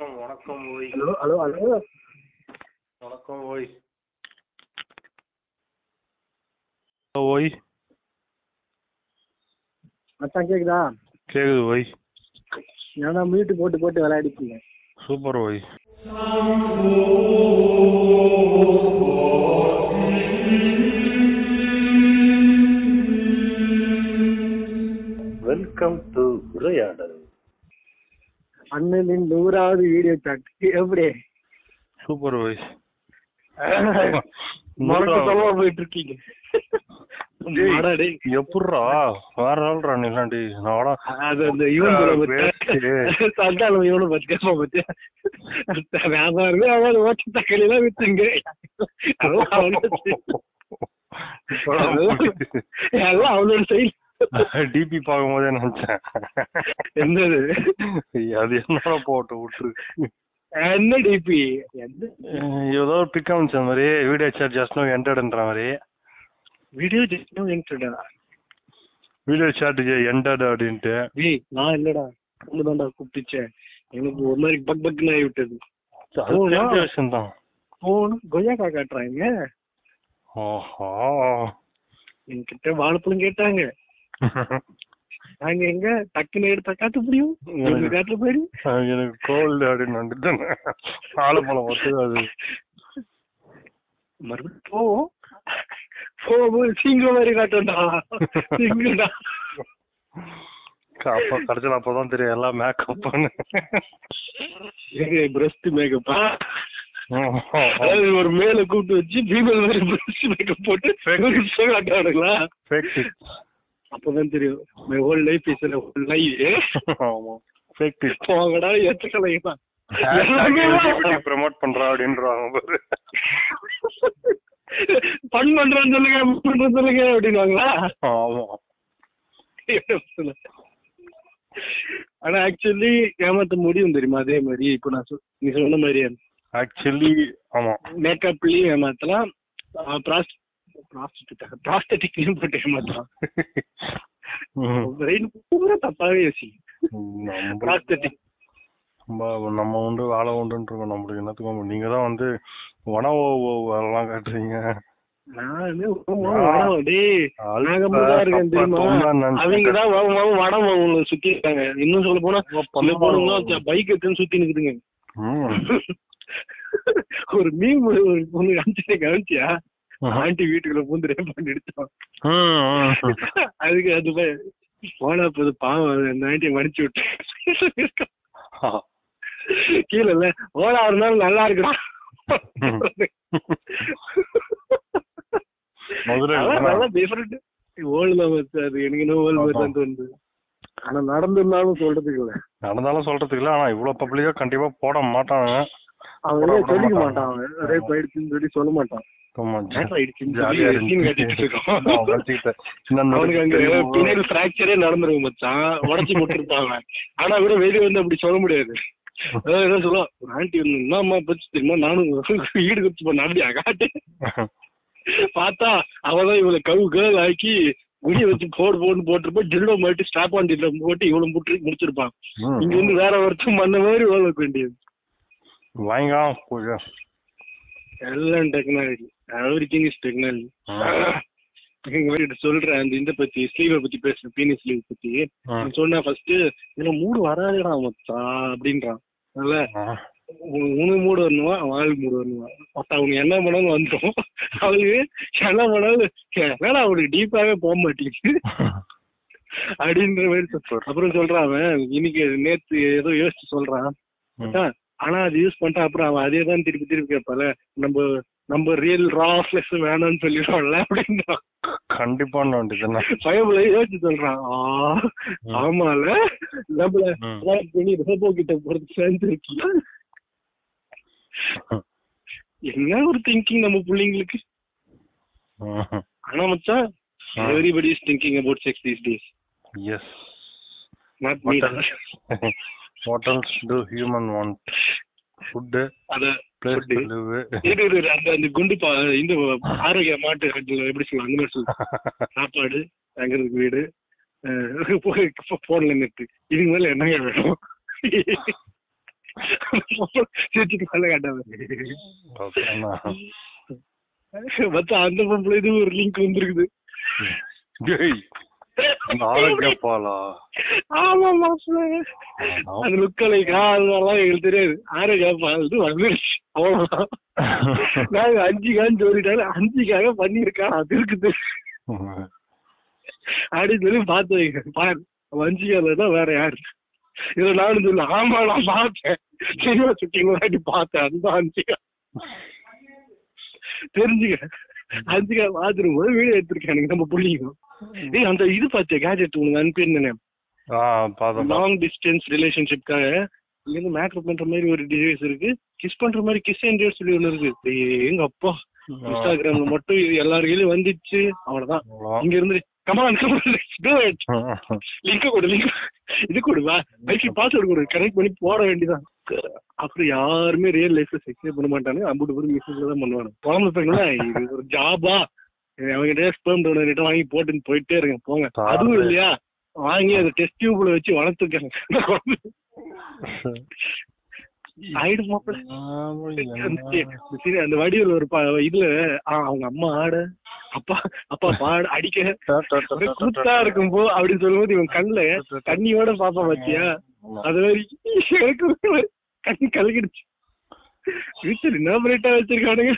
வணக்கம் வணக்கம் ஓய். Hello hello hello. வணக்கம் ஓய். ஓய். மச்சான் கேக்குதா? கேக்குது ஓய். ஏன்னா மியூட் போட்டு போட்டு விளையாடிப்பீங்க சூப்பர் ஓய். வெல்கம் டு உரையாடல். அண்ணனின் நூறாவது வீடியோ சாட் எப்படி? சூப்பர் சொல்லாம போயிட்டு இருக்கீங்க. எப்பட்றா? வேற நீலாண்டி நாடா அது அந்த இவன். சந்தானம் இவனு பத்தி கேட்பா பத்தியா வியாபாரமே அவன் ஓட்ட தக்காளி எல்லாம் வித்துங்க. எல்லாம் அவனோட செயல் டிபி பார்க்கும்போதே நினைச்சேன். என்னது? அது என்னடா போட்டு விட்டுரு என்ன டிபி ஏதோ ஒரு பிக் அமைச்ச மாதிரி வீடியோ சார்ஜ் ஜஸ்ட் நோ என்டர்ன்ற மாதிரி. வீடியோ ஜஸ்ட் என்டா வீடியோ சார்ட் என்டர்ட் அப்படின்ட்டு. ஏய் நான் இல்லடா. தான்டா கூப்பிட்டுச்சேன் எனக்கு ஒரு மாதிரி பக் பக்னு ஆகி விட்டது. தான். போன் கொய்யாக்கா காட்டுறாங்க. ஓஹோ என்கிட்ட வாழைப்பழம் கேட்டாங்க. நாங்க எங்க? டக்குன்னு எடுத்தா காட்ட முடியும் காட்டுற மாதிரி எனக்கு கோல்டு அப்படின்னு வந்துட்டேன். ஆலப்பழம் அது. மறுபடியும் போவோம் போகும்போது சிங்கம் மாதிரி காட்டண்டா சிங்கம்டா. அப்ப கடைசியில் அப்பதான் தெரியும் எல்லாம் மேக்கப் பிரஸ்ட் மேக்கப்பா ஒரு மேல கூப்பிட்டு வச்சு ஃபீமேல் மாதிரி பிரஸ்ட் மேக்கப் போட்டு காட்டுறானுங்களா? ஃபேக் அப்பதான் தெரியும். My whole life is life ஆமா. ஃபேக் டிக் போங்கடா எத்தக்கலையா ப்ரோமோட் பண்றா அப்படின்றாங்க பாரு. பண் பண்றேன்னு சொல்லுங்க பண்றேன்னு சொல்லுங்க அப்படின்வாங்களா ஆமா. ஆனா ஆக்சுவலி ஏமாத்த முடியும் தெரியுமா? அதே மாதிரி இப்போ நான் நீ சொன்ன மாதிரி ஆக்சுவலி ஆமா. மேக்கப்லயும் ஏமாத்தலாம். ப்ராஸ்டட்டிக்லயும் போட்டு ஏமாத்தலாம். ம். பிரெயின் பூரா தப்பாவே யோசிக்கும் ப்ராஸ்டட்டிக் நம்ம- உண்டு வேலை உண்டுன்னு இருக்கோம் நம்மளுக்கு என்னத்துக்கும் நீங்க தான் வந்து உணவு அதெல்லாம் காட்டுறீங்க. நானே உமா வடம் டேய் நாங்க மட்டும்தான் இருக்கேன் தெரியுமா? அவங்க தான் வடம் அவங்க சுத்தி இருக்காங்க. இன்னும் சொல்ல போனா பைக் எடுத்துன்னு சுத்தி நிக்குதுங்க. ஒரு மீன் ஒரு பொண்ணு கவனிச்சியா ஆண்டி வீட்டுக்குள்ள பூந்து ரேப் பண்ணி எடுத்தோம் அதுக்கு அது போய் போனா போது பாவம் அந்த ஆண்டியை மடிச்சு விட்டு. கீழே இல்ல ஓடா இருந்தாலும் நல்லா இருக்குடா. மதுரை அதான் நல்லா ஆனா நடந்திருந்தாலும் சொல்றதுக்கு இல்ல. நடந்தாலும் சொல்றதுக்கு இல்ல ஆனா இவ்வளவு பப்ளிக்கா கண்டிப்பா போட மாட்டாங்க. விட சொல்லிக்க மாட்டாங்க. மாட்டான் ரேப் ஆயிடுச்சுன்னு சொல்லி சொல்ல மாட்டான். பின்னாடி நடந்துரும் மச்சான். உடச்சி போட்டுருப்பாங்க. ஆனா கூட வெளியே வந்து அப்படி சொல்ல முடியாது. என்ன ஆண்டி வந்து என்னம்மா பச்சு தெரியுமா? நானும் ஈடு கொடுத்து பண்ண அப்படியா காட்டு. பார்த்தா அவதான் இவளை கவு கேர்ள் ஆக்கி முடிய வச்சு போடு போடுன்னு போட்டிருப்பா. ஜில்லோ மாட்டி ஸ்டாப் ஆன் ஜில்லோ போட்டு இவளும் முட்டு முடிச்சிருப்பான். ம். இங்க வந்து வேற ஒருத்தன் பண்ண மாதிரி ஓலக்க வேண்டியது. வாங்க எல்லாம் டெக்னாலஜி எவ்ரிதிங் இஸ் டெக்னாலஜி மாதிரி சொல்றேன் அந்த இந்த பத்தி ஸ்லீவை பத்தி பேசுறேன் பீனி ஸ்லீவ் பத்தி. நான் சொன்னேன் ஃபர்ஸ்ட் இதுல மூடு வராதுடா மச்சான் அப்படின்றான். உனக்கு மூடு வரணுமா? அவள் மூடு வரணுமா? அப்ப அவங்க என்ன பண்ணாலும் வந்துடும் அவளுக்கு என்ன பண்ணாலும் வேணா அவனுக்கு டீப்பாவே போக மாட்டேங்குது. அப்படின்ற மாதிரி அப்புறம் சொல்றான் அவன். இன்னைக்கு நேத்து ஏதோ யோசிச்சு சொல்றான். ஆனா அது யூஸ் பண்ணிட்டா அப்புறம் அவன் அதே தான் திருப்பி திருப்பி கேட்பால நம்ம நம்ம ரியல் ரா ஃபிளெக்ஸ் வேணாம்னு சொல்லிடுவான்ல அப்படின்றான் கண்டிப்பா பயமுல யோசிச்சு சொல்றான். ஆமால. நம்மள பண்ணி ரோபோ கிட்ட போறது சேர்ந்து இருக்கீங்க என்ன ஒரு திங்கிங் நம்ம பிள்ளைங்களுக்கு? ஆனா மச்சான் ஆ. Everybody is thinking about sex these days is not me? What else do human want food அத பிளேஸ் லிவ் இது இது அந்த குண்டு பா இந்த ஆரோக்கிய மாட்டு எப்படி சொல்லலாம் அந்த மாதிரி சொல்லு சாப்பாடு தங்குறதுக்கு வீடு போன்ல நெட்டு இதுக்கு மேல என்னங்க வேணும்? சிரிச்சுட்டு மேல. மத்த அந்த பொம்பளை இது ஒரு லிங்க் வந்திருக்குது. ஆரோக்கியப்பாலா ஆமா. மாப்பிள்ள அந்த லுக்கலைக்கா அதெல்லாம் எங்களுக்கு தெரியாது. ஆரோக்கியப்பா இது வந்துருச்சு. அவ்வளவுதான். நாங்க அஞ்சு கான்னு சொல்லிட்டாலும் அஞ்சுக்காக பண்ணிருக்கா அது இருக்குது. அப்படின்னு சொல்லி பார்த்து வைங்க. பாரு வஞ்சிக்கால தான் வேற யாரு? இதை நானும் சொல்ல. ஆமா நான் பார்த்தேன். சினிமா சுட்டிங் வாட்டி பார்த்தேன். அந்த அஞ்சிகா தெரிஞ்சுக்க. அஞ்சிகா பாத்துரும் போது வீடியோ எடுத்திருக்கானுங்க நம்ம புள்ளிங்க ஏய் அந்த இது பார்த்தியா கேஜெட் உனக்கு அனுப்பியிருந்தேன். லாங் டிஸ்டன்ஸ் ரிலேஷன்ஷிப்காக இங்க இருந்து மேக்கப் பண்ற மாதிரி ஒரு டிவைஸ் இருக்கு. கிஸ் பண்ற மாதிரி கிஸ் அண்ட் டேட் சொல்லி ஒண்ணு இருக்கு. எங்க அப்பா இன்ஸ்டாகிராம்ல மட்டும் இது எல்லார் கையிலயும் வந்துச்சு. அவ்வளவுதான். இங்க இருந்து கமான் லிங்க் கொடு லிங்க் இது கொடு வா. வைக்கி பாஸ்வேர்டு கொடு. கனெக்ட் பண்ணி போட வேண்டியதான் அப்புறம் யாருமே ரியல் லைஃப்ல செக்ஸே பண்ண மாட்டாங்க அம்புட்டு பேர் மிஸ்ஸஸ்ல தான் பண்ணுவாங்க குழம்பு இது ஒரு ஜாபா அவங்ககிட்ட ஸ்பெர்ம் டோனர் வாங்கி போட்டுன்னு போயிட்டே இருங்க போங்க. அதுவும் இல்லையா? வாங்கி அதை டெஸ்ட் டியூப்ல வச்சு சரி அந்த வடிவில் ஒரு இதுல அவங்க அம்மா ஆட அப்பா அப்பா பாட அடிக்க. கூத்தா இருக்கும் போ அப்படின்னு சொல்லும்போது இவன் கண்ணுல தண்ணியோட பாப்பா பாத்தியா? அது மாதிரி எனக்கு ஒரு கண்ணு கலக்கிடுச்சு வீட்டுல என்ன பிரைட்டா வச்சிருக்கானுங்க?